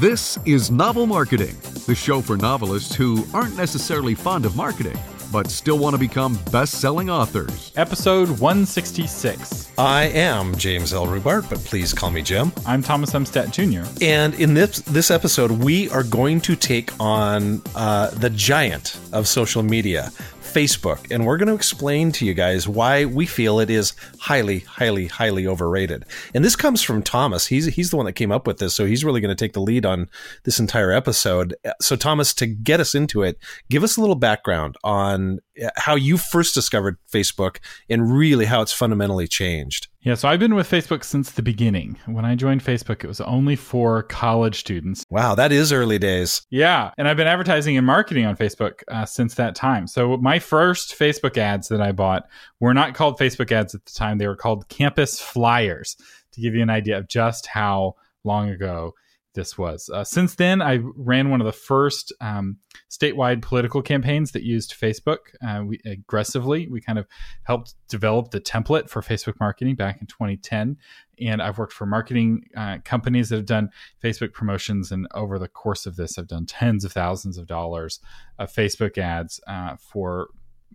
This is Novel Marketing, the show for novelists who aren't necessarily fond of marketing, but still want to become best selling authors. Episode 166. I am James L. Rubart, but please call me Jim. I'm Thomas Umstadt Jr. And in this this episode, we are going to take on uh, the giant of social media, Facebook, and we're going to explain to you guys why we feel it is highly, highly, highly overrated. And this comes from Thomas. He's he's the one that came up with this, so he's really going to take the lead on this entire episode. So, Thomas, to get us into it, give us a little background on how you first discovered Facebook and really how it's fundamentally changed. Yeah, so I've been with Facebook since the beginning. When I joined Facebook, it was only for college students. Wow, that is early days. Yeah, and I've been advertising and marketing on Facebook uh, since that time. So my first Facebook ads that I bought were not called Facebook ads at the time, they were called campus flyers to give you an idea of just how long ago this was. Uh, since then, I ran one of the first um, statewide political campaigns that used Facebook uh, we, aggressively. We kind of helped develop the template for Facebook marketing back in 2010. And I've worked for marketing uh, companies that have done Facebook promotions. And over the course of this, I've done tens of thousands of dollars of Facebook ads uh, for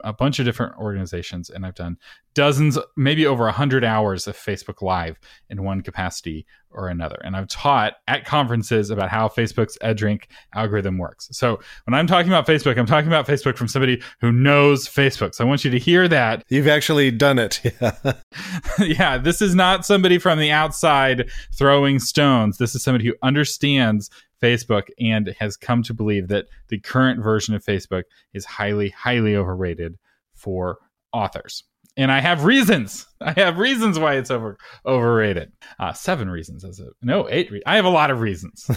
a bunch of different organizations and I've done dozens, maybe over a hundred hours of Facebook Live in one capacity or another. And I've taught at conferences about how Facebook's EdgeRank algorithm works. So when I'm talking about Facebook, I'm talking about Facebook from somebody who knows Facebook. So I want you to hear that. You've actually done it. Yeah. yeah. This is not somebody from the outside throwing stones. This is somebody who understands Facebook and has come to believe that the current version of Facebook is highly, highly overrated for authors. And I have reasons. I have reasons why it's over overrated. Uh, seven reasons as a no eight. Re- I have a lot of reasons.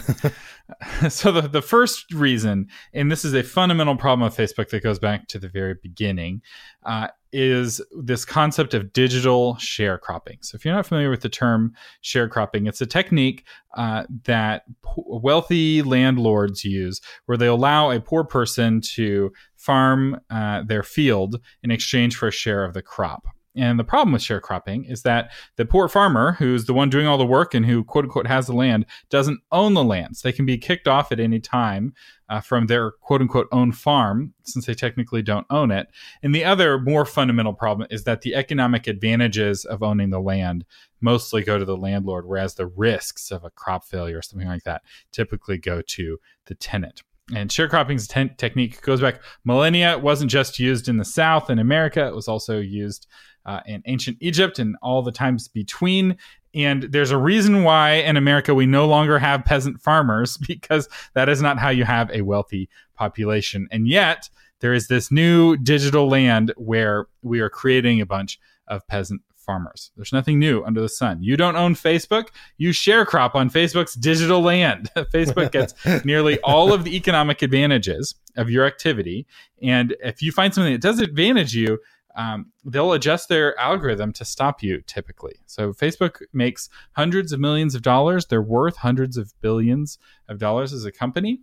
so the the first reason, and this is a fundamental problem of Facebook that goes back to the very beginning, uh, is this concept of digital sharecropping. So, if you're not familiar with the term sharecropping, it's a technique uh, that wealthy landlords use where they allow a poor person to farm uh, their field in exchange for a share of the crop. And the problem with sharecropping is that the poor farmer, who's the one doing all the work and who quote unquote has the land, doesn't own the lands. They can be kicked off at any time uh, from their quote unquote own farm since they technically don't own it. And the other more fundamental problem is that the economic advantages of owning the land mostly go to the landlord, whereas the risks of a crop failure or something like that typically go to the tenant. And sharecropping's te- technique goes back millennia. It wasn't just used in the South in America, it was also used uh, in ancient Egypt and all the times between. And there's a reason why in America we no longer have peasant farmers because that is not how you have a wealthy population. And yet, there is this new digital land where we are creating a bunch of peasant farmers. There's nothing new under the sun. You don't own Facebook, you share crop on Facebook's digital land. Facebook gets nearly all of the economic advantages of your activity. And if you find something that does advantage you, um, they'll adjust their algorithm to stop you typically. So Facebook makes hundreds of millions of dollars. They're worth hundreds of billions of dollars as a company.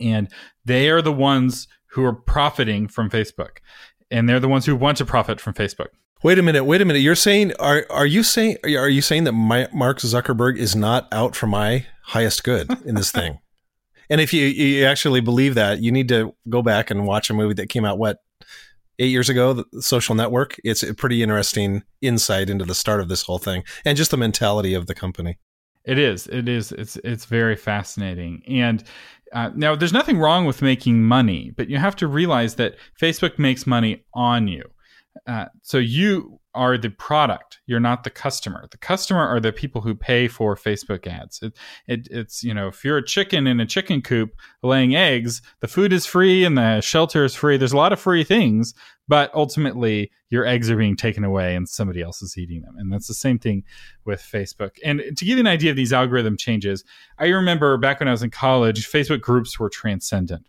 And they are the ones who are profiting from Facebook. And they're the ones who want to profit from Facebook. Wait a minute. Wait a minute. You're saying are are you saying are you saying that my, Mark Zuckerberg is not out for my highest good in this thing? and if you you actually believe that, you need to go back and watch a movie that came out what eight years ago, the Social Network. It's a pretty interesting insight into the start of this whole thing and just the mentality of the company. It is. It is. It's it's very fascinating. And uh, now, there's nothing wrong with making money, but you have to realize that Facebook makes money on you. Uh, so you are the product. You're not the customer. The customer are the people who pay for Facebook ads. It, it, it's, you know, if you're a chicken in a chicken coop laying eggs, the food is free and the shelter is free. There's a lot of free things, but ultimately your eggs are being taken away and somebody else is eating them. And that's the same thing with Facebook. And to give you an idea of these algorithm changes, I remember back when I was in college, Facebook groups were transcendent.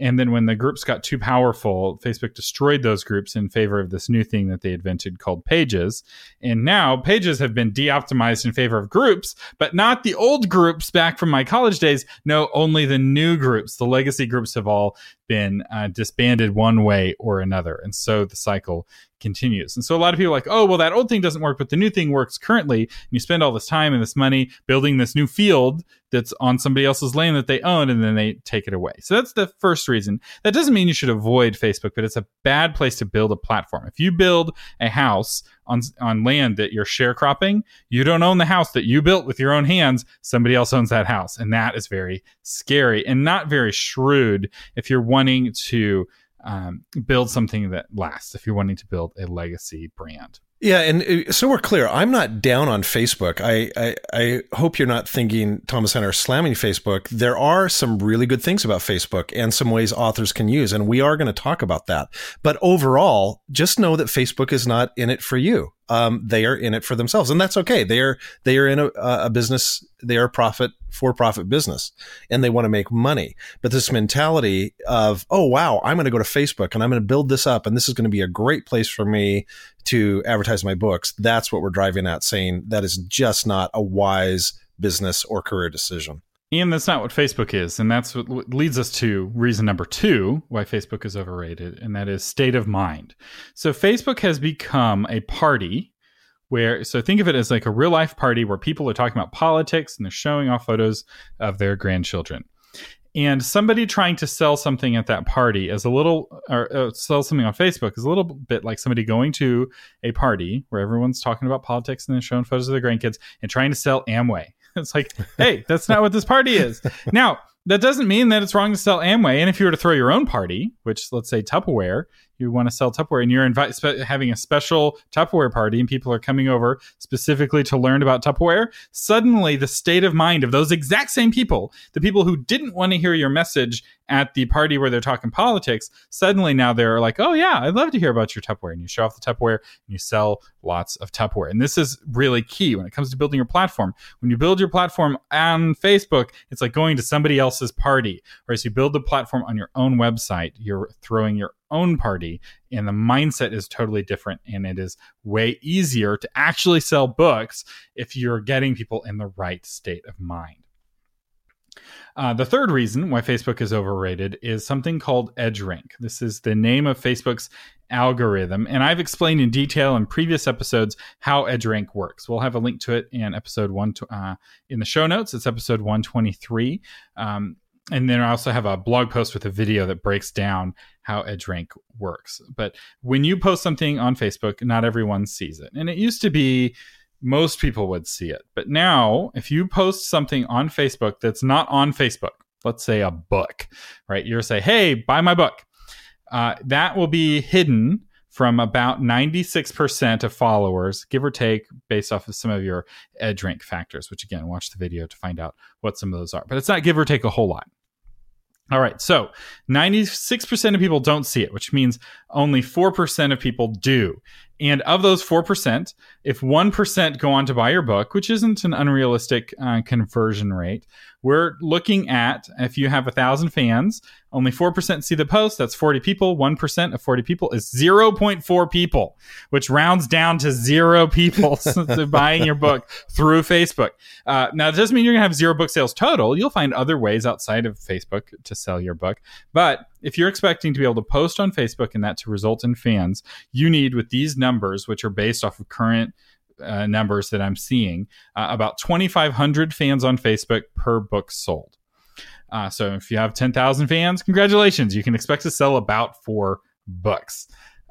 And then when the groups got too powerful, Facebook destroyed those groups in favor of this new thing that they invented called pages. And now pages have been de optimized in favor of groups, but not the old groups back from my college days. No, only the new groups. The legacy groups have all been uh, disbanded one way or another. And so the cycle continues. And so a lot of people are like, oh, well, that old thing doesn't work, but the new thing works currently. And you spend all this time and this money building this new field that's on somebody else's land that they own, and then they take it away. So that's the first reason. That doesn't mean you should avoid Facebook, but it's a bad place to build a platform. If you build a house on on land that you're sharecropping, you don't own the house that you built with your own hands. Somebody else owns that house, and that is very scary and not very shrewd if you're wanting to um, build something that lasts if you're wanting to build a legacy brand. Yeah, and uh, so we're clear. I'm not down on Facebook. I, I, I hope you're not thinking Thomas Hunter slamming Facebook. There are some really good things about Facebook and some ways authors can use, and we are going to talk about that. But overall, just know that Facebook is not in it for you um, they are in it for themselves, and that's okay. They are they are in a, a business. They are a profit for profit business, and they want to make money. But this mentality of oh wow, I'm going to go to Facebook and I'm going to build this up, and this is going to be a great place for me to advertise my books. That's what we're driving at, saying that is just not a wise business or career decision. And that's not what Facebook is. And that's what leads us to reason number two why Facebook is overrated, and that is state of mind. So, Facebook has become a party where, so think of it as like a real life party where people are talking about politics and they're showing off photos of their grandchildren. And somebody trying to sell something at that party is a little, or uh, sell something on Facebook is a little bit like somebody going to a party where everyone's talking about politics and then showing photos of their grandkids and trying to sell Amway it's like, hey, that's not what this party is. Now, that doesn't mean that it's wrong to sell Amway. And if you were to throw your own party, which let's say Tupperware, you want to sell Tupperware and you're spe- having a special Tupperware party and people are coming over specifically to learn about Tupperware, suddenly the state of mind of those exact same people, the people who didn't want to hear your message at the party where they're talking politics, suddenly now they're like, oh, yeah, I'd love to hear about your Tupperware. And you show off the Tupperware and you sell lots of Tupperware. And this is really key when it comes to building your platform. When you build your platform on Facebook, it's like going to somebody else's party. Whereas you build the platform on your own website, you're throwing your own party and the mindset is totally different and it is way easier to actually sell books if you're getting people in the right state of mind uh, the third reason why Facebook is overrated is something called EdgeRank. This is the name of Facebook's algorithm, and I've explained in detail in previous episodes how EdgeRank works. We'll have a link to it in episode one to, uh, in the show notes. It's episode one twenty three. Um, and then I also have a blog post with a video that breaks down how EdgeRank works. But when you post something on Facebook, not everyone sees it. And it used to be most people would see it. But now, if you post something on Facebook that's not on Facebook, let's say a book, right? You're say, hey, buy my book. Uh, that will be hidden from about 96% of followers, give or take, based off of some of your EdgeRank factors, which again, watch the video to find out what some of those are. But it's not give or take a whole lot. All right, so 96% of people don't see it, which means only 4% of people do. And of those 4%, if 1% go on to buy your book, which isn't an unrealistic uh, conversion rate, we're looking at if you have a thousand fans, only 4% see the post. That's 40 people. 1% of 40 people is 0.4 people, which rounds down to zero people buying your book through Facebook. Uh, now, it doesn't mean you're going to have zero book sales total. You'll find other ways outside of Facebook to sell your book. But if you're expecting to be able to post on Facebook and that to result in fans, you need with these numbers, which are based off of current uh, numbers that I'm seeing, uh, about 2,500 fans on Facebook per book sold. Uh, so if you have 10,000 fans, congratulations. You can expect to sell about four books.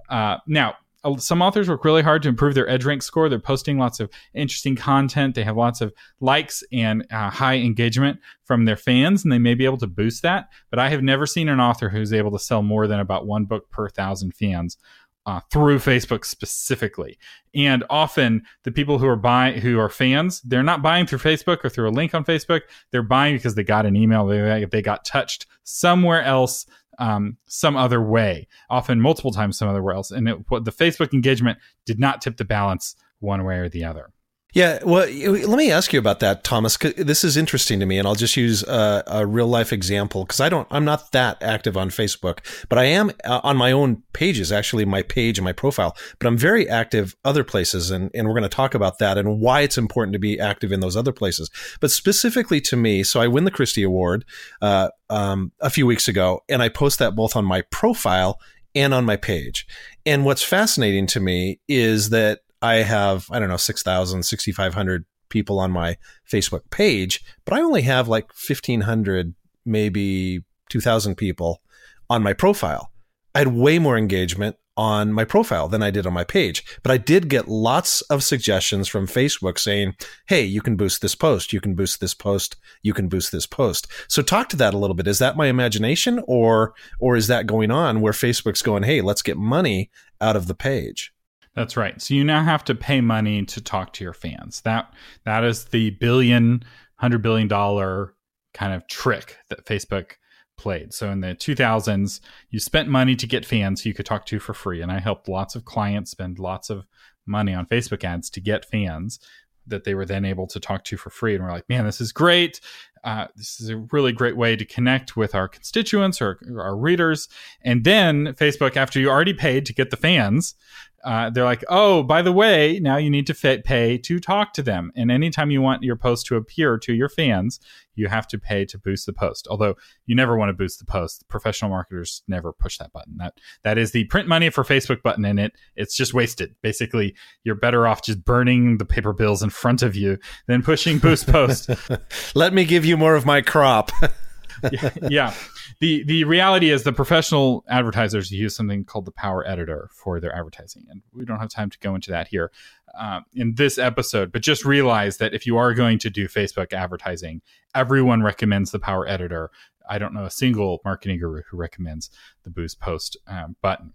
Uh, now, some authors work really hard to improve their edge rank score. They're posting lots of interesting content. They have lots of likes and uh, high engagement from their fans, and they may be able to boost that. But I have never seen an author who's able to sell more than about one book per thousand fans uh, through Facebook specifically. And often the people who are buying, who are fans, they're not buying through Facebook or through a link on Facebook. They're buying because they got an email, they, they got touched somewhere else, um, some other way, often multiple times somewhere else. And it, the Facebook engagement did not tip the balance one way or the other. Yeah, well, let me ask you about that, Thomas. This is interesting to me, and I'll just use a, a real life example because I don't, I'm not that active on Facebook, but I am uh, on my own pages, actually, my page and my profile. But I'm very active other places, and and we're going to talk about that and why it's important to be active in those other places. But specifically to me, so I win the Christy Award uh, um, a few weeks ago, and I post that both on my profile and on my page. And what's fascinating to me is that I have, I don't know, 6,000, 6,500 people on my Facebook page, but I only have like 1,500, maybe 2,000 people on my profile. I had way more engagement on my profile than I did on my page. But I did get lots of suggestions from Facebook saying, hey, you can boost this post, you can boost this post, you can boost this post. So talk to that a little bit. Is that my imagination or or is that going on where Facebook's going, hey, let's get money out of the page? That's right. So you now have to pay money to talk to your fans. That that is the billion, hundred billion dollar kind of trick that Facebook played. So in the 2000s, you spent money to get fans you could talk to for free. And I helped lots of clients spend lots of money on Facebook ads to get fans that they were then able to talk to for free. And we're like, man, this is great. Uh, this is a really great way to connect with our constituents or our readers. And then Facebook, after you already paid to get the fans, uh, they're like, oh, by the way, now you need to fit, pay to talk to them. And anytime you want your post to appear to your fans, you have to pay to boost the post. Although you never want to boost the post. Professional marketers never push that button. That that is the print money for Facebook button in it. It's just wasted. Basically, you're better off just burning the paper bills in front of you than pushing boost post. Let me give you more of my crop. yeah, yeah the the reality is the professional advertisers use something called the Power Editor for their advertising, and we don't have time to go into that here uh, in this episode. But just realize that if you are going to do Facebook advertising, everyone recommends the Power Editor. I don't know a single marketing guru who recommends the Boost Post um, button.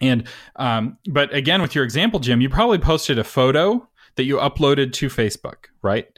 And um, but again, with your example, Jim, you probably posted a photo that you uploaded to Facebook, right?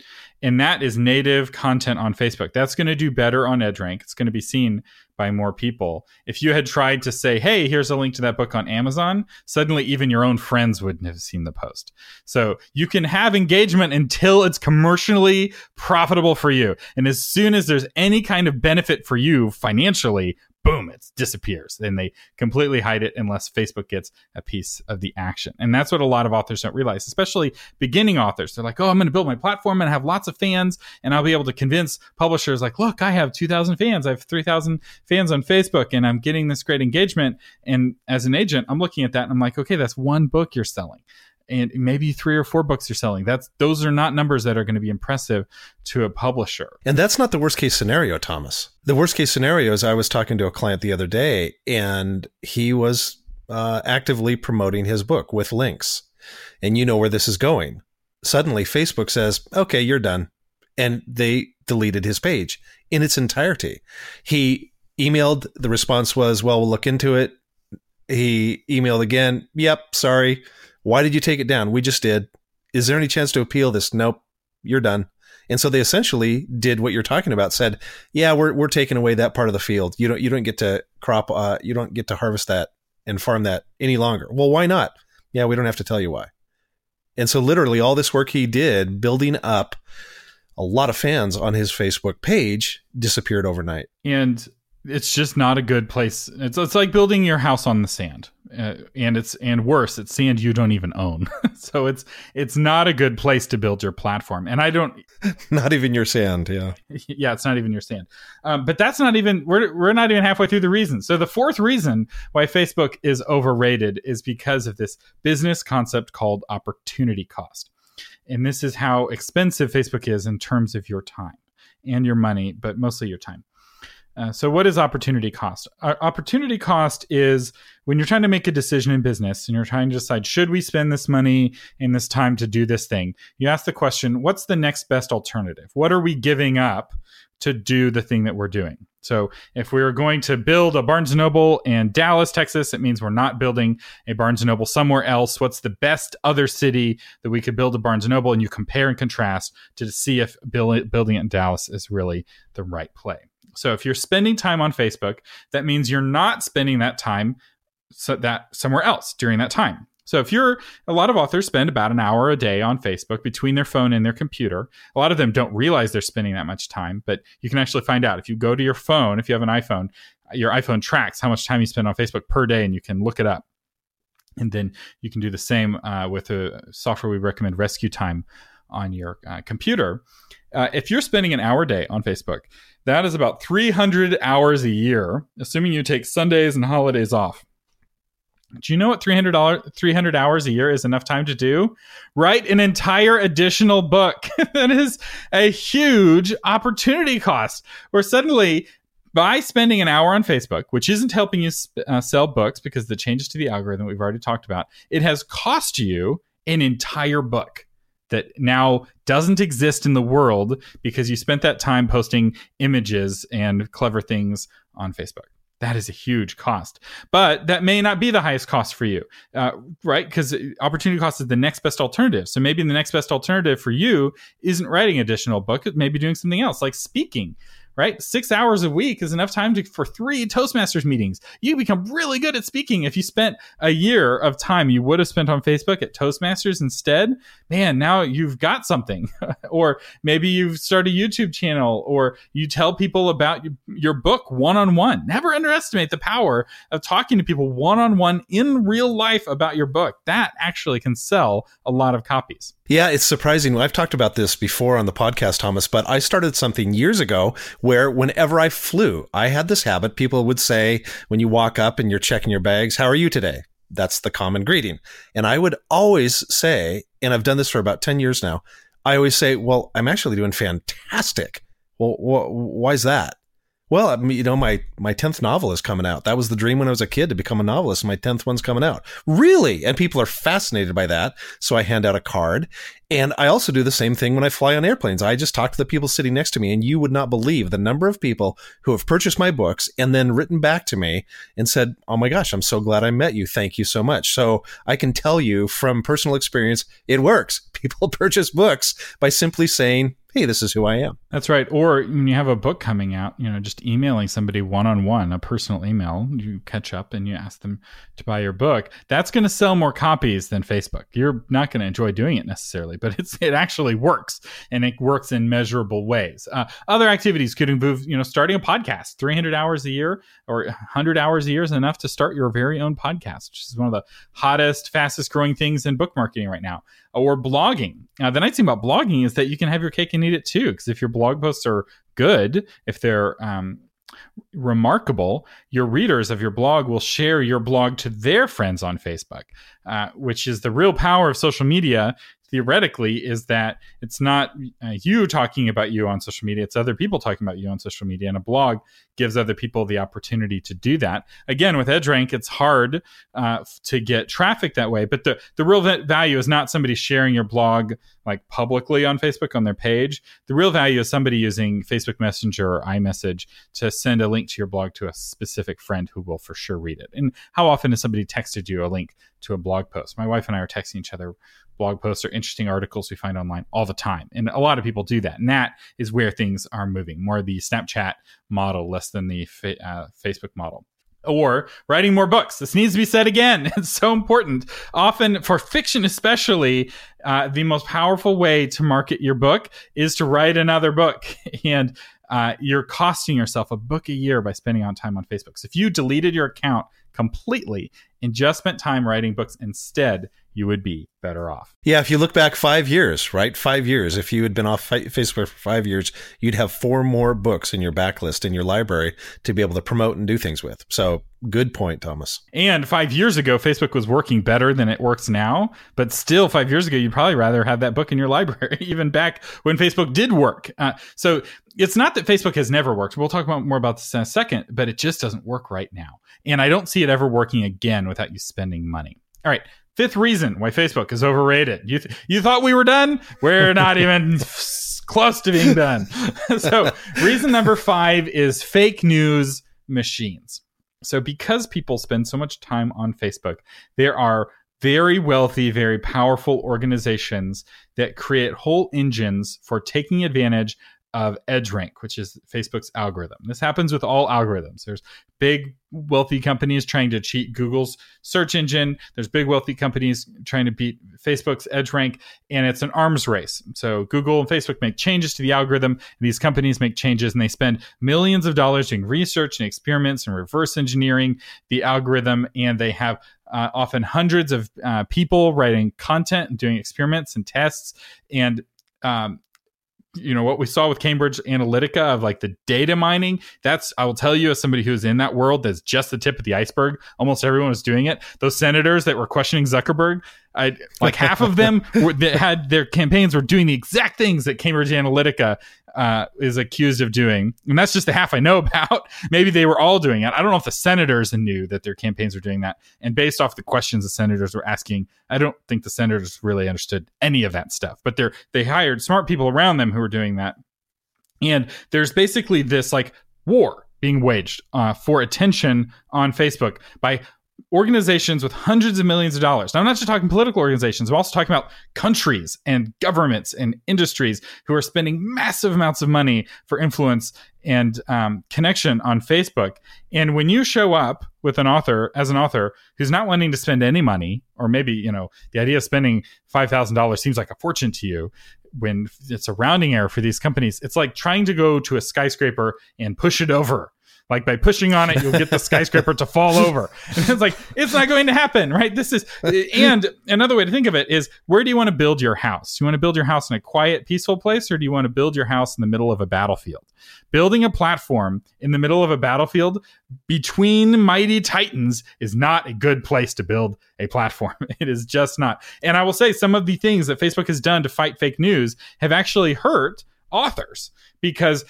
and that is native content on Facebook. That's going to do better on EdgeRank. It's going to be seen by more people. If you had tried to say, "Hey, here's a link to that book on Amazon," suddenly even your own friends wouldn't have seen the post. So you can have engagement until it's commercially profitable for you, and as soon as there's any kind of benefit for you financially, boom, it disappears. And they completely hide it unless Facebook gets a piece of the action. And that's what a lot of authors don't realize, especially beginning authors. They're like, oh, I'm going to build my platform and have lots of fans, and I'll be able to convince publishers, like, look, I have 2,000 fans, I have 3,000 fans on Facebook, and I'm getting this great engagement. And as an agent, I'm looking at that and I'm like, okay, that's one book you're selling and maybe three or four books you're selling. That's those are not numbers that are going to be impressive to a publisher. And that's not the worst case scenario, Thomas. The worst case scenario is I was talking to a client the other day, and he was uh, actively promoting his book with links, and you know where this is going. Suddenly, Facebook says, "Okay, you're done," and they deleted his page in its entirety. He emailed. The response was, "Well, we'll look into it." He emailed again. Yep, sorry why did you take it down? We just did. Is there any chance to appeal this? Nope. You're done. And so they essentially did what you're talking about. Said, "Yeah, we're we're taking away that part of the field. You don't you don't get to crop. Uh, you don't get to harvest that and farm that any longer. Well, why not? Yeah, we don't have to tell you why. And so literally all this work he did building up a lot of fans on his Facebook page disappeared overnight. And it's just not a good place. It's it's like building your house on the sand, uh, and it's and worse, it's sand you don't even own. so it's it's not a good place to build your platform. And I don't, not even your sand, yeah, yeah, it's not even your sand. Um, but that's not even we're we're not even halfway through the reason. So the fourth reason why Facebook is overrated is because of this business concept called opportunity cost, and this is how expensive Facebook is in terms of your time and your money, but mostly your time. Uh, so, what is opportunity cost? Opportunity cost is when you're trying to make a decision in business and you're trying to decide, should we spend this money in this time to do this thing? You ask the question, what's the next best alternative? What are we giving up to do the thing that we're doing? So, if we are going to build a Barnes Noble in Dallas, Texas, it means we're not building a Barnes Noble somewhere else. What's the best other city that we could build a Barnes Noble? And you compare and contrast to see if building it in Dallas is really the right play. So if you're spending time on Facebook, that means you're not spending that time so that somewhere else during that time. So if you're a lot of authors spend about an hour a day on Facebook between their phone and their computer. A lot of them don't realize they're spending that much time, but you can actually find out if you go to your phone, if you have an iPhone, your iPhone tracks how much time you spend on Facebook per day and you can look it up. And then you can do the same uh, with a software we recommend, Rescue Time, on your uh, computer. Uh, if you're spending an hour a day on Facebook, that is about 300 hours a year, assuming you take Sundays and holidays off. Do you know what 300 300 hours a year is enough time to do? Write an entire additional book. that is a huge opportunity cost. Where suddenly, by spending an hour on Facebook, which isn't helping you uh, sell books because the changes to the algorithm we've already talked about, it has cost you an entire book that now doesn't exist in the world because you spent that time posting images and clever things on Facebook. That is a huge cost. But that may not be the highest cost for you uh, right? Because opportunity cost is the next best alternative. So maybe the next best alternative for you isn't writing additional book maybe doing something else like speaking right? Six hours a week is enough time to, for three Toastmasters meetings. You become really good at speaking if you spent a year of time you would have spent on Facebook at Toastmasters instead. Man, now you've got something. or maybe you've started a YouTube channel or you tell people about your book one on one. Never underestimate the power of talking to people one on one in real life about your book. That actually can sell a lot of copies. Yeah, it's surprising. I've talked about this before on the podcast, Thomas, but I started something years ago where whenever I flew, I had this habit. People would say, when you walk up and you're checking your bags, how are you today? That's the common greeting. And I would always say, and I've done this for about 10 years now, I always say, well, I'm actually doing fantastic. Well, wh- why is that? Well, you know, my my tenth novel is coming out. That was the dream when I was a kid to become a novelist. My tenth one's coming out. Really, and people are fascinated by that. So I hand out a card, and I also do the same thing when I fly on airplanes. I just talk to the people sitting next to me, and you would not believe the number of people who have purchased my books and then written back to me and said, "Oh my gosh, I'm so glad I met you. Thank you so much." So I can tell you from personal experience, it works. People purchase books by simply saying, hey, this is who I am. That's right. Or when you have a book coming out, you know, just emailing somebody one on one, a personal email, you catch up and you ask them to buy your book. That's going to sell more copies than Facebook. You're not going to enjoy doing it necessarily, but it's it actually works and it works in measurable ways. Uh, other activities could involve, you know, starting a podcast. 300 hours a year or 100 hours a year is enough to start your very own podcast, which is one of the hottest, fastest growing things in book marketing right now. Or blogging. Now, the nice thing about blogging is that you can have your cake and eat it too, because if your blog posts are good, if they're um, remarkable, your readers of your blog will share your blog to their friends on Facebook, uh, which is the real power of social media theoretically is that it's not uh, you talking about you on social media it's other people talking about you on social media and a blog gives other people the opportunity to do that. Again with edgerank it's hard uh, to get traffic that way but the, the real value is not somebody sharing your blog like publicly on facebook on their page. The real value is somebody using facebook messenger or imessage to send a link to your blog to a specific friend who will for sure read it. And how often has somebody texted you a link to a blog post? My wife and i are texting each other blog posts or interesting articles we find online all the time. And a lot of people do that. And that is where things are moving more the Snapchat model, less than the fa- uh, Facebook model. Or writing more books. This needs to be said again. It's so important. Often, for fiction especially, uh, the most powerful way to market your book is to write another book. And uh, you're costing yourself a book a year by spending on time on Facebook. So if you deleted your account completely and just spent time writing books instead, you would be better off. Yeah, if you look back five years, right? Five years. If you had been off Facebook for five years, you'd have four more books in your backlist in your library to be able to promote and do things with. So, good point, Thomas. And five years ago, Facebook was working better than it works now. But still, five years ago, you'd probably rather have that book in your library, even back when Facebook did work. Uh, so, it's not that Facebook has never worked. We'll talk about more about this in a second, but it just doesn't work right now. And I don't see it ever working again without you spending money. All right. Fifth reason why Facebook is overrated. You th- you thought we were done? We're not even close to being done. so, reason number 5 is fake news machines. So, because people spend so much time on Facebook, there are very wealthy, very powerful organizations that create whole engines for taking advantage of EdgeRank, which is Facebook's algorithm. This happens with all algorithms. There's big wealthy companies trying to cheat Google's search engine. There's big wealthy companies trying to beat Facebook's EdgeRank, and it's an arms race. So Google and Facebook make changes to the algorithm. these companies make changes, and they spend millions of dollars doing research and experiments and reverse engineering the algorithm, and they have uh, often hundreds of uh, people writing content and doing experiments and tests and um, you know what we saw with Cambridge Analytica of like the data mining. That's I will tell you as somebody who's in that world, that's just the tip of the iceberg. Almost everyone was doing it. Those senators that were questioning Zuckerberg, I like half of them were, that had their campaigns were doing the exact things that Cambridge Analytica uh, is accused of doing, and that's just the half I know about. Maybe they were all doing it. I don't know if the senators knew that their campaigns were doing that. And based off the questions the senators were asking, I don't think the senators really understood any of that stuff. But they're they hired smart people around them who were doing that. And there's basically this like war being waged uh, for attention on Facebook by organizations with hundreds of millions of dollars. Now, I'm not just talking political organizations, I'm also talking about countries and governments and industries who are spending massive amounts of money for influence and um, connection on Facebook. And when you show up with an author, as an author, who's not wanting to spend any money, or maybe, you know, the idea of spending $5,000 seems like a fortune to you, when it's a rounding error for these companies, it's like trying to go to a skyscraper and push it over like by pushing on it, you'll get the skyscraper to fall over. And it's like, it's not going to happen, right? This is, and another way to think of it is where do you want to build your house? You want to build your house in a quiet, peaceful place, or do you want to build your house in the middle of a battlefield? Building a platform in the middle of a battlefield between mighty titans is not a good place to build a platform. It is just not. And I will say some of the things that Facebook has done to fight fake news have actually hurt authors because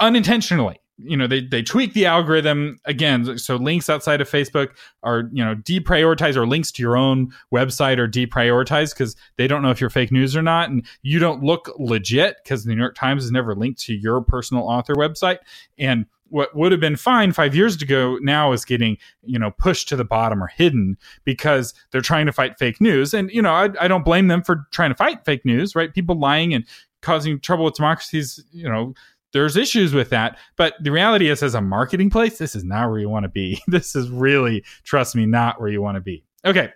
unintentionally you know they they tweak the algorithm. Again so links outside of facebook are you know deprioritized or links to your own website are deprioritized because they don't know if you're fake news or not. And you don't look legit because the new york times has never linked to your personal author website. And what would have been fine five years ago now is getting you know pushed to the bottom or hidden because they're trying to fight fake news. And you know I, I don't blame them for trying to fight fake news right? People lying and causing trouble with democracies you know there's issues with that. But the reality is, as a marketing place, this is not where you want to be. This is really, trust me, not where you want to be. Okay.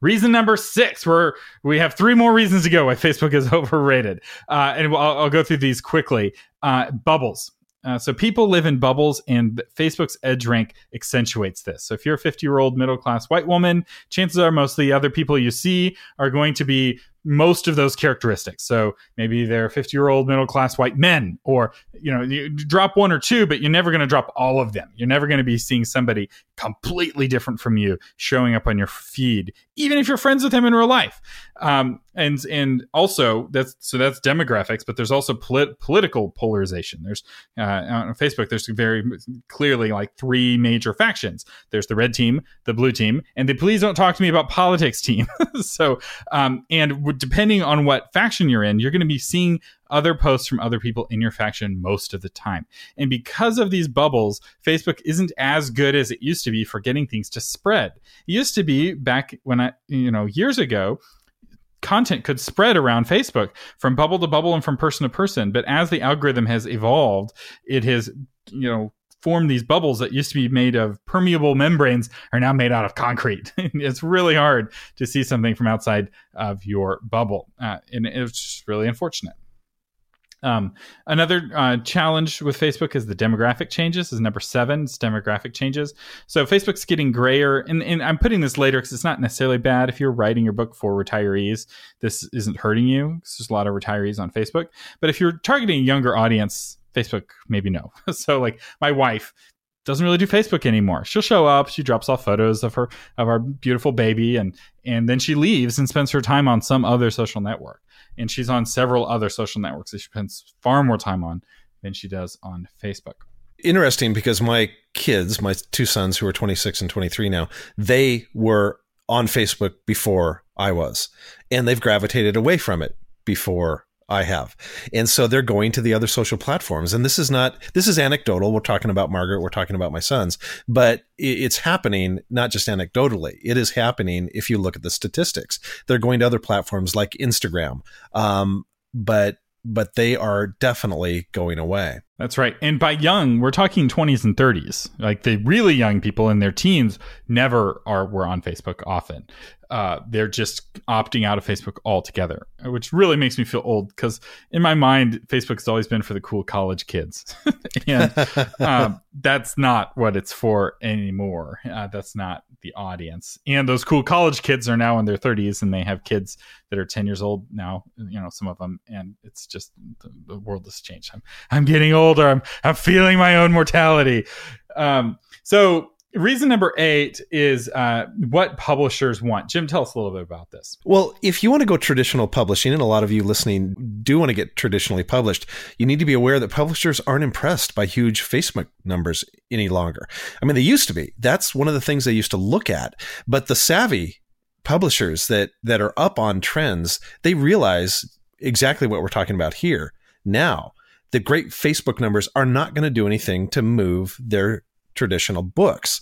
Reason number six, where we have three more reasons to go why Facebook is overrated. Uh, and I'll, I'll, go through these quickly. Uh, bubbles. Uh, so people live in bubbles, and Facebook's edge rank accentuates this. So if you're a 50 year old middle class white woman, chances are most of the other people you see are going to be most of those characteristics. So maybe they're 50 year old middle class white men, or, you know, you drop one or two, but you're never going to drop all of them. You're never going to be seeing somebody completely different from you showing up on your feed, even if you're friends with him in real life. Um, and, and also that's, so that's demographics, but there's also polit- political polarization. There's, uh, on Facebook, there's very clearly like three major factions. There's the red team, the blue team, and the please don't talk to me about politics team. so, um, and depending on what faction you're in, you're going to be seeing other posts from other people in your faction most of the time. And because of these bubbles, Facebook isn't as good as it used to be for getting things to spread. It used to be back when I, you know, years ago, content could spread around Facebook from bubble to bubble and from person to person. But as the algorithm has evolved, it has, you know, form these bubbles that used to be made of permeable membranes are now made out of concrete. it's really hard to see something from outside of your bubble, uh, and it's really unfortunate. Um, another uh, challenge with Facebook is the demographic changes. Is number seven. It's demographic changes. So Facebook's getting grayer, and, and I'm putting this later because it's not necessarily bad. If you're writing your book for retirees, this isn't hurting you. There's a lot of retirees on Facebook. But if you're targeting a younger audience, Facebook, maybe no. so like my wife doesn't really do Facebook anymore. She'll show up, she drops off photos of her of our beautiful baby and and then she leaves and spends her time on some other social network. And she's on several other social networks that she spends far more time on than she does on Facebook. Interesting because my kids, my two sons who are 26 and 23 now, they were on Facebook before I was. And they've gravitated away from it before I have. And so they're going to the other social platforms. And this is not, this is anecdotal. We're talking about Margaret. We're talking about my sons, but it's happening not just anecdotally. It is happening if you look at the statistics. They're going to other platforms like Instagram. Um, but but they are definitely going away. That's right. And by young, we're talking 20s and 30s. Like the really young people in their teens never are were on Facebook often. Uh, they're just opting out of Facebook altogether, which really makes me feel old because in my mind, Facebook has always been for the cool college kids, and um, that's not what it's for anymore. Uh, that's not the audience. And those cool college kids are now in their 30s and they have kids that are 10 years old now. You know, some of them, and it's just the, the world has changed. I'm I'm getting older. I'm I'm feeling my own mortality. Um, so reason number eight is uh, what publishers want. Jim, tell us a little bit about this. Well, if you want to go traditional publishing, and a lot of you listening do want to get traditionally published, you need to be aware that publishers aren't impressed by huge Facebook numbers any longer. I mean, they used to be. That's one of the things they used to look at. But the savvy publishers that that are up on trends, they realize exactly what we're talking about here now. The great Facebook numbers are not going to do anything to move their traditional books.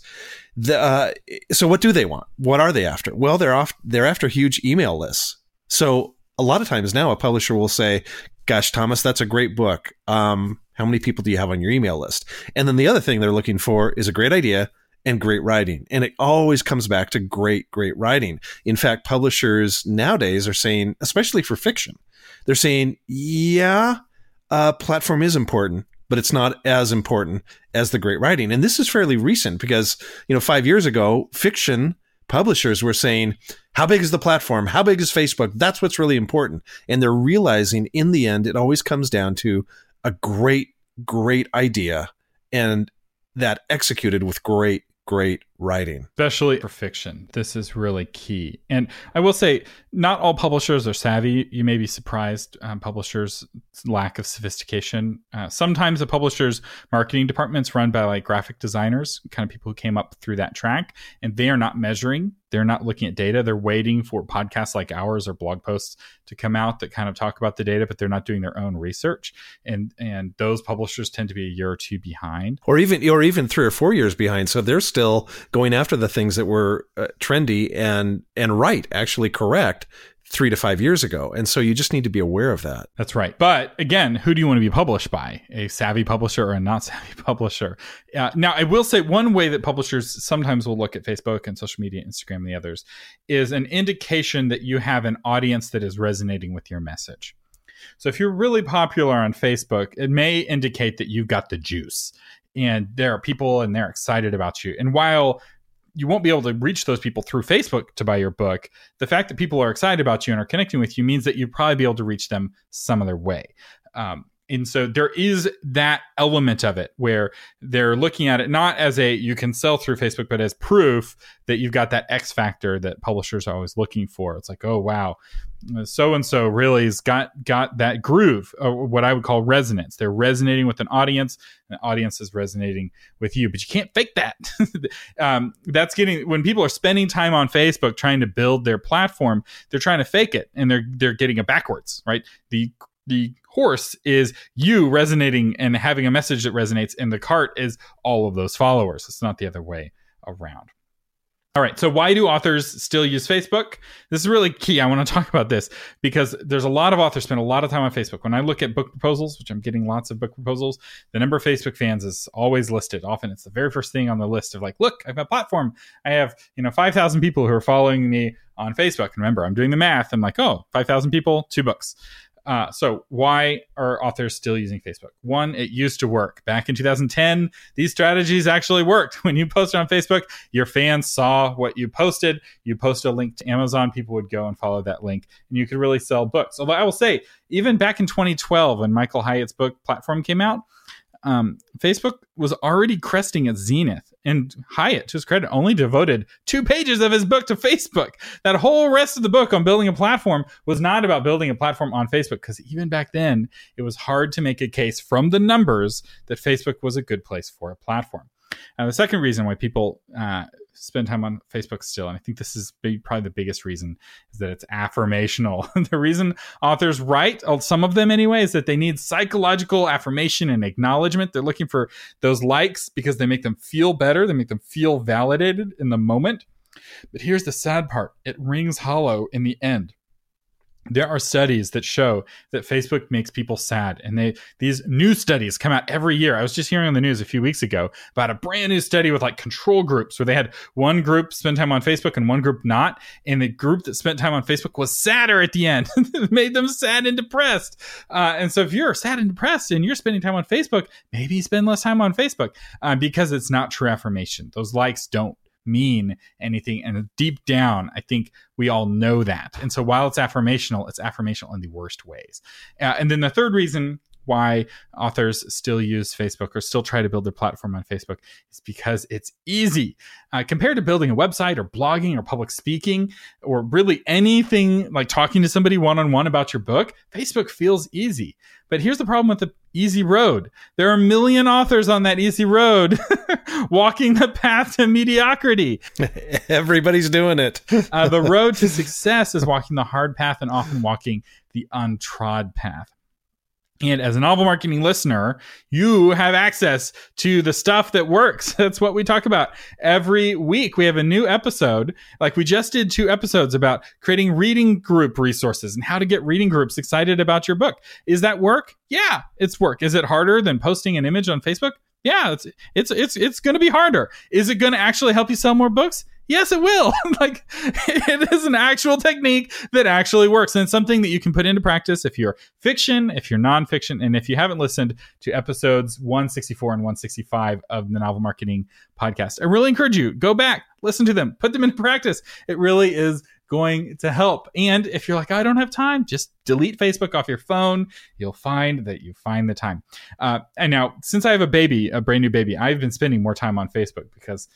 The, uh, so what do they want? What are they after? Well, they're off, they're after huge email lists. So a lot of times now a publisher will say, gosh, Thomas, that's a great book. Um, how many people do you have on your email list? And then the other thing they're looking for is a great idea and great writing. And it always comes back to great, great writing. In fact, publishers nowadays are saying, especially for fiction, they're saying, yeah, uh, platform is important, but it's not as important as the great writing. And this is fairly recent because, you know, five years ago, fiction publishers were saying, how big is the platform? How big is Facebook? That's what's really important. And they're realizing in the end, it always comes down to a great, great idea and that executed with great, great writing. Especially for fiction. This is really key. And I will say, not all publishers are savvy. You may be surprised, um, publishers' lack of sophistication. Uh, sometimes a publisher's marketing department's run by like graphic designers, kind of people who came up through that track, and they are not measuring. They're not looking at data. They're waiting for podcasts like ours or blog posts to come out that kind of talk about the data, but they're not doing their own research. And and those publishers tend to be a year or two behind, or even or even three or four years behind. So they're still going after the things that were uh, trendy and and right, actually correct three to five years ago. And so you just need to be aware of that. That's right. But again, who do you want to be published by? A savvy publisher or a not savvy publisher? Uh, now, I will say one way that publishers sometimes will look at Facebook and social media, Instagram, and the others is an indication that you have an audience that is resonating with your message. So if you're really popular on Facebook, it may indicate that you've got the juice and there are people and they're excited about you. And while you won't be able to reach those people through Facebook to buy your book, the fact that people are excited about you and are connecting with you means that you'd probably be able to reach them some other way. Um, and so there is that element of it where they're looking at it not as a you can sell through Facebook, but as proof that you've got that X factor that publishers are always looking for. It's like, oh wow, so and so really has got got that groove, or what I would call resonance. They're resonating with an audience, and the audience is resonating with you. But you can't fake that. um, that's getting when people are spending time on Facebook trying to build their platform, they're trying to fake it, and they're they're getting it backwards, right? The the horse is you resonating and having a message that resonates, and the cart is all of those followers. It's not the other way around. All right, so why do authors still use Facebook? This is really key. I want to talk about this because there's a lot of authors spend a lot of time on Facebook. When I look at book proposals, which I'm getting lots of book proposals, the number of Facebook fans is always listed. Often it's the very first thing on the list of like, look, I have got a platform. I have, you know, 5,000 people who are following me on Facebook. And remember, I'm doing the math. I'm like, oh, 5,000 people, two books. Uh, so why are authors still using Facebook? One, it used to work back in 2010. These strategies actually worked. When you posted on Facebook, your fans saw what you posted. You post a link to Amazon, people would go and follow that link, and you could really sell books. Although I will say, even back in 2012, when Michael Hyatt's book platform came out, um, Facebook was already cresting its zenith, and Hyatt, to his credit, only devoted two pages of his book to Facebook. That whole rest of the book on building a platform was not about building a platform on Facebook, because even back then, it was hard to make a case from the numbers that Facebook was a good place for a platform. And the second reason why people uh, spend time on Facebook still, and I think this is probably the biggest reason, is that it's affirmational. the reason authors write, uh, some of them anyway, is that they need psychological affirmation and acknowledgement. They're looking for those likes because they make them feel better, they make them feel validated in the moment. But here's the sad part it rings hollow in the end there are studies that show that Facebook makes people sad and they these new studies come out every year. I was just hearing on the news a few weeks ago about a brand new study with like control groups where they had one group spend time on Facebook and one group not and the group that spent time on Facebook was sadder at the end. it made them sad and depressed. Uh, and so if you're sad and depressed and you're spending time on Facebook, maybe spend less time on Facebook uh, because it's not true affirmation. Those likes don't mean anything. And deep down, I think we all know that. And so while it's affirmational, it's affirmational in the worst ways. Uh, and then the third reason why authors still use Facebook or still try to build their platform on Facebook is because it's easy. Uh, compared to building a website or blogging or public speaking or really anything like talking to somebody one on one about your book, Facebook feels easy. But here's the problem with the easy road there are a million authors on that easy road walking the path to mediocrity. Everybody's doing it. uh, the road to success is walking the hard path and often walking the untrod path. And as a novel marketing listener, you have access to the stuff that works. That's what we talk about every week. We have a new episode. Like we just did two episodes about creating reading group resources and how to get reading groups excited about your book. Is that work? Yeah, it's work. Is it harder than posting an image on Facebook? Yeah, it's it's it's it's going to be harder. Is it going to actually help you sell more books? Yes, it will. like it is an actual technique that actually works and something that you can put into practice if you're fiction, if you're nonfiction, and if you haven't listened to episodes 164 and 165 of the Novel Marketing Podcast. I really encourage you go back, listen to them, put them into practice. It really is going to help. And if you're like, I don't have time, just delete Facebook off your phone. You'll find that you find the time. Uh, and now, since I have a baby, a brand new baby, I've been spending more time on Facebook because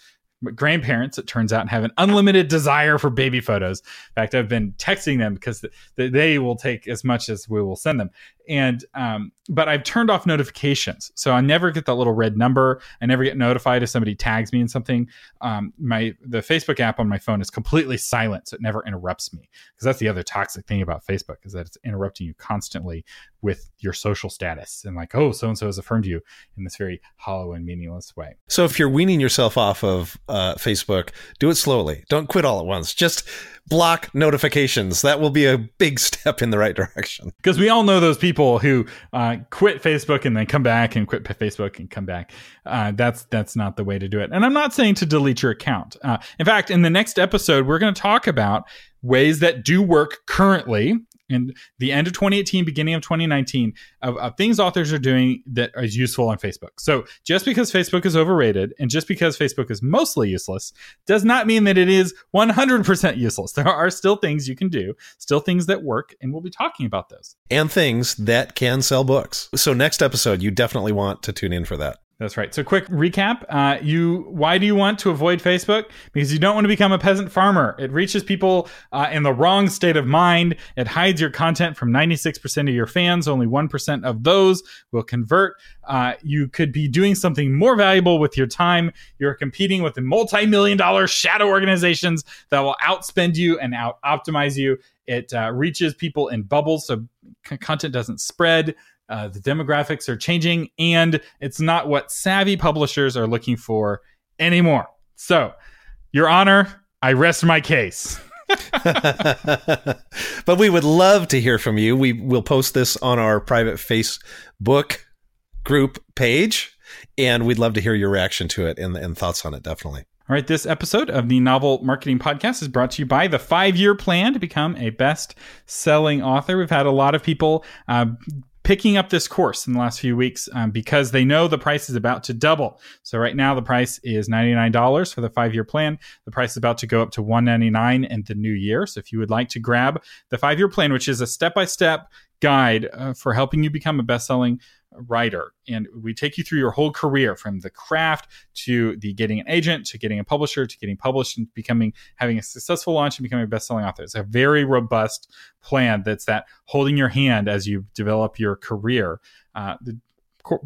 grandparents, it turns out, have an unlimited desire for baby photos. In fact, I've been texting them because they will take as much as we will send them and um, but I've turned off notifications, so I never get that little red number. I never get notified if somebody tags me in something. Um, my the Facebook app on my phone is completely silent, so it never interrupts me. Because that's the other toxic thing about Facebook is that it's interrupting you constantly with your social status and like, oh, so and so has affirmed you in this very hollow and meaningless way. So if you're weaning yourself off of uh, Facebook, do it slowly. Don't quit all at once. Just block notifications. That will be a big step in the right direction. Because we all know those people who uh, quit Facebook and then come back and quit Facebook and come back. Uh, that's that's not the way to do it. And I'm not saying to delete your account. Uh, in fact, in the next episode, we're going to talk about ways that do work currently in the end of 2018, beginning of 2019, of, of, things authors are doing that is useful on Facebook. So just because Facebook is overrated and just because Facebook is mostly useless does not mean that it is 100% useless. There are still things you can do, still things that work, and we'll be talking about those. And things that can sell books. So next episode, you definitely want to tune in for that. That's right. So, quick recap: uh, you why do you want to avoid Facebook? Because you don't want to become a peasant farmer. It reaches people uh, in the wrong state of mind. It hides your content from 96% of your fans. Only 1% of those will convert. Uh, you could be doing something more valuable with your time. You're competing with the multi-million dollar shadow organizations that will outspend you and out optimize you. It uh, reaches people in bubbles, so content doesn't spread. Uh, the demographics are changing, and it's not what savvy publishers are looking for anymore. So, Your Honor, I rest my case. but we would love to hear from you. We will post this on our private Facebook group page, and we'd love to hear your reaction to it and, and thoughts on it, definitely. All right, this episode of the Novel Marketing Podcast is brought to you by the five year plan to become a best selling author. We've had a lot of people uh, picking up this course in the last few weeks um, because they know the price is about to double. So right now the price is $99 for the 5-year plan. The price is about to go up to 199 in the new year. So if you would like to grab the 5-year plan which is a step-by-step guide uh, for helping you become a best-selling writer. And we take you through your whole career from the craft to the getting an agent to getting a publisher to getting published and becoming having a successful launch and becoming a best-selling author. It's a very robust plan that's that holding your hand as you develop your career. Uh, the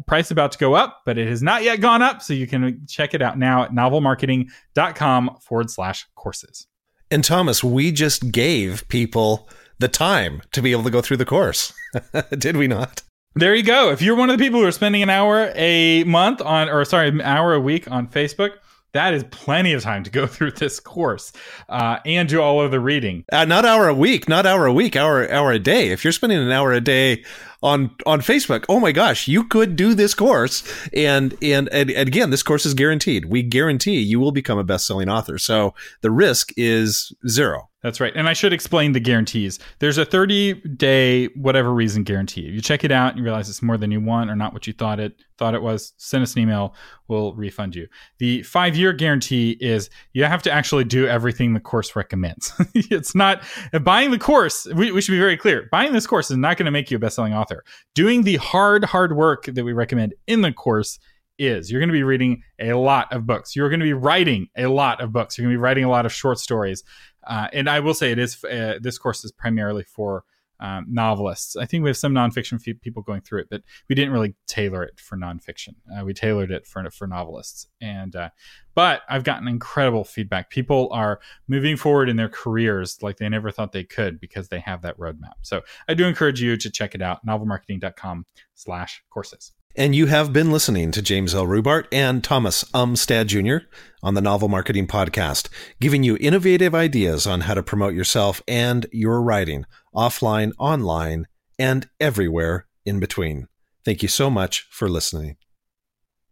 price about to go up but it has not yet gone up so you can check it out now at novelmarketing.com forward slash courses. And thomas we just gave people the time to be able to go through the course. Did we not there you go. If you're one of the people who are spending an hour a month on, or sorry, an hour a week on Facebook, that is plenty of time to go through this course uh, and do all of the reading. Uh, not hour a week, not hour a week, hour hour a day. If you're spending an hour a day on on Facebook, oh my gosh, you could do this course. And and and, and again, this course is guaranteed. We guarantee you will become a best selling author. So the risk is zero. That's right. And I should explain the guarantees. There's a 30 day whatever reason guarantee. If you check it out and you realize it's more than you want or not what you thought it thought it was, send us an email. We'll refund you. The five year guarantee is you have to actually do everything the course recommends. it's not buying the course. We, we should be very clear. Buying this course is not going to make you a best selling author. Doing the hard, hard work that we recommend in the course is you're going to be reading a lot of books. You're going to be writing a lot of books. You're going to be writing a lot of short stories. Uh, and I will say it is uh, this course is primarily for um, novelists. I think we have some nonfiction people going through it, but we didn't really tailor it for nonfiction. Uh, we tailored it for for novelists. And uh, but I've gotten incredible feedback. People are moving forward in their careers like they never thought they could because they have that roadmap. So I do encourage you to check it out. Novelmarketing.com/courses. And you have been listening to James L. Rubart and Thomas Umstattd Jr. on the Novel Marketing Podcast, giving you innovative ideas on how to promote yourself and your writing offline, online, and everywhere in between. Thank you so much for listening.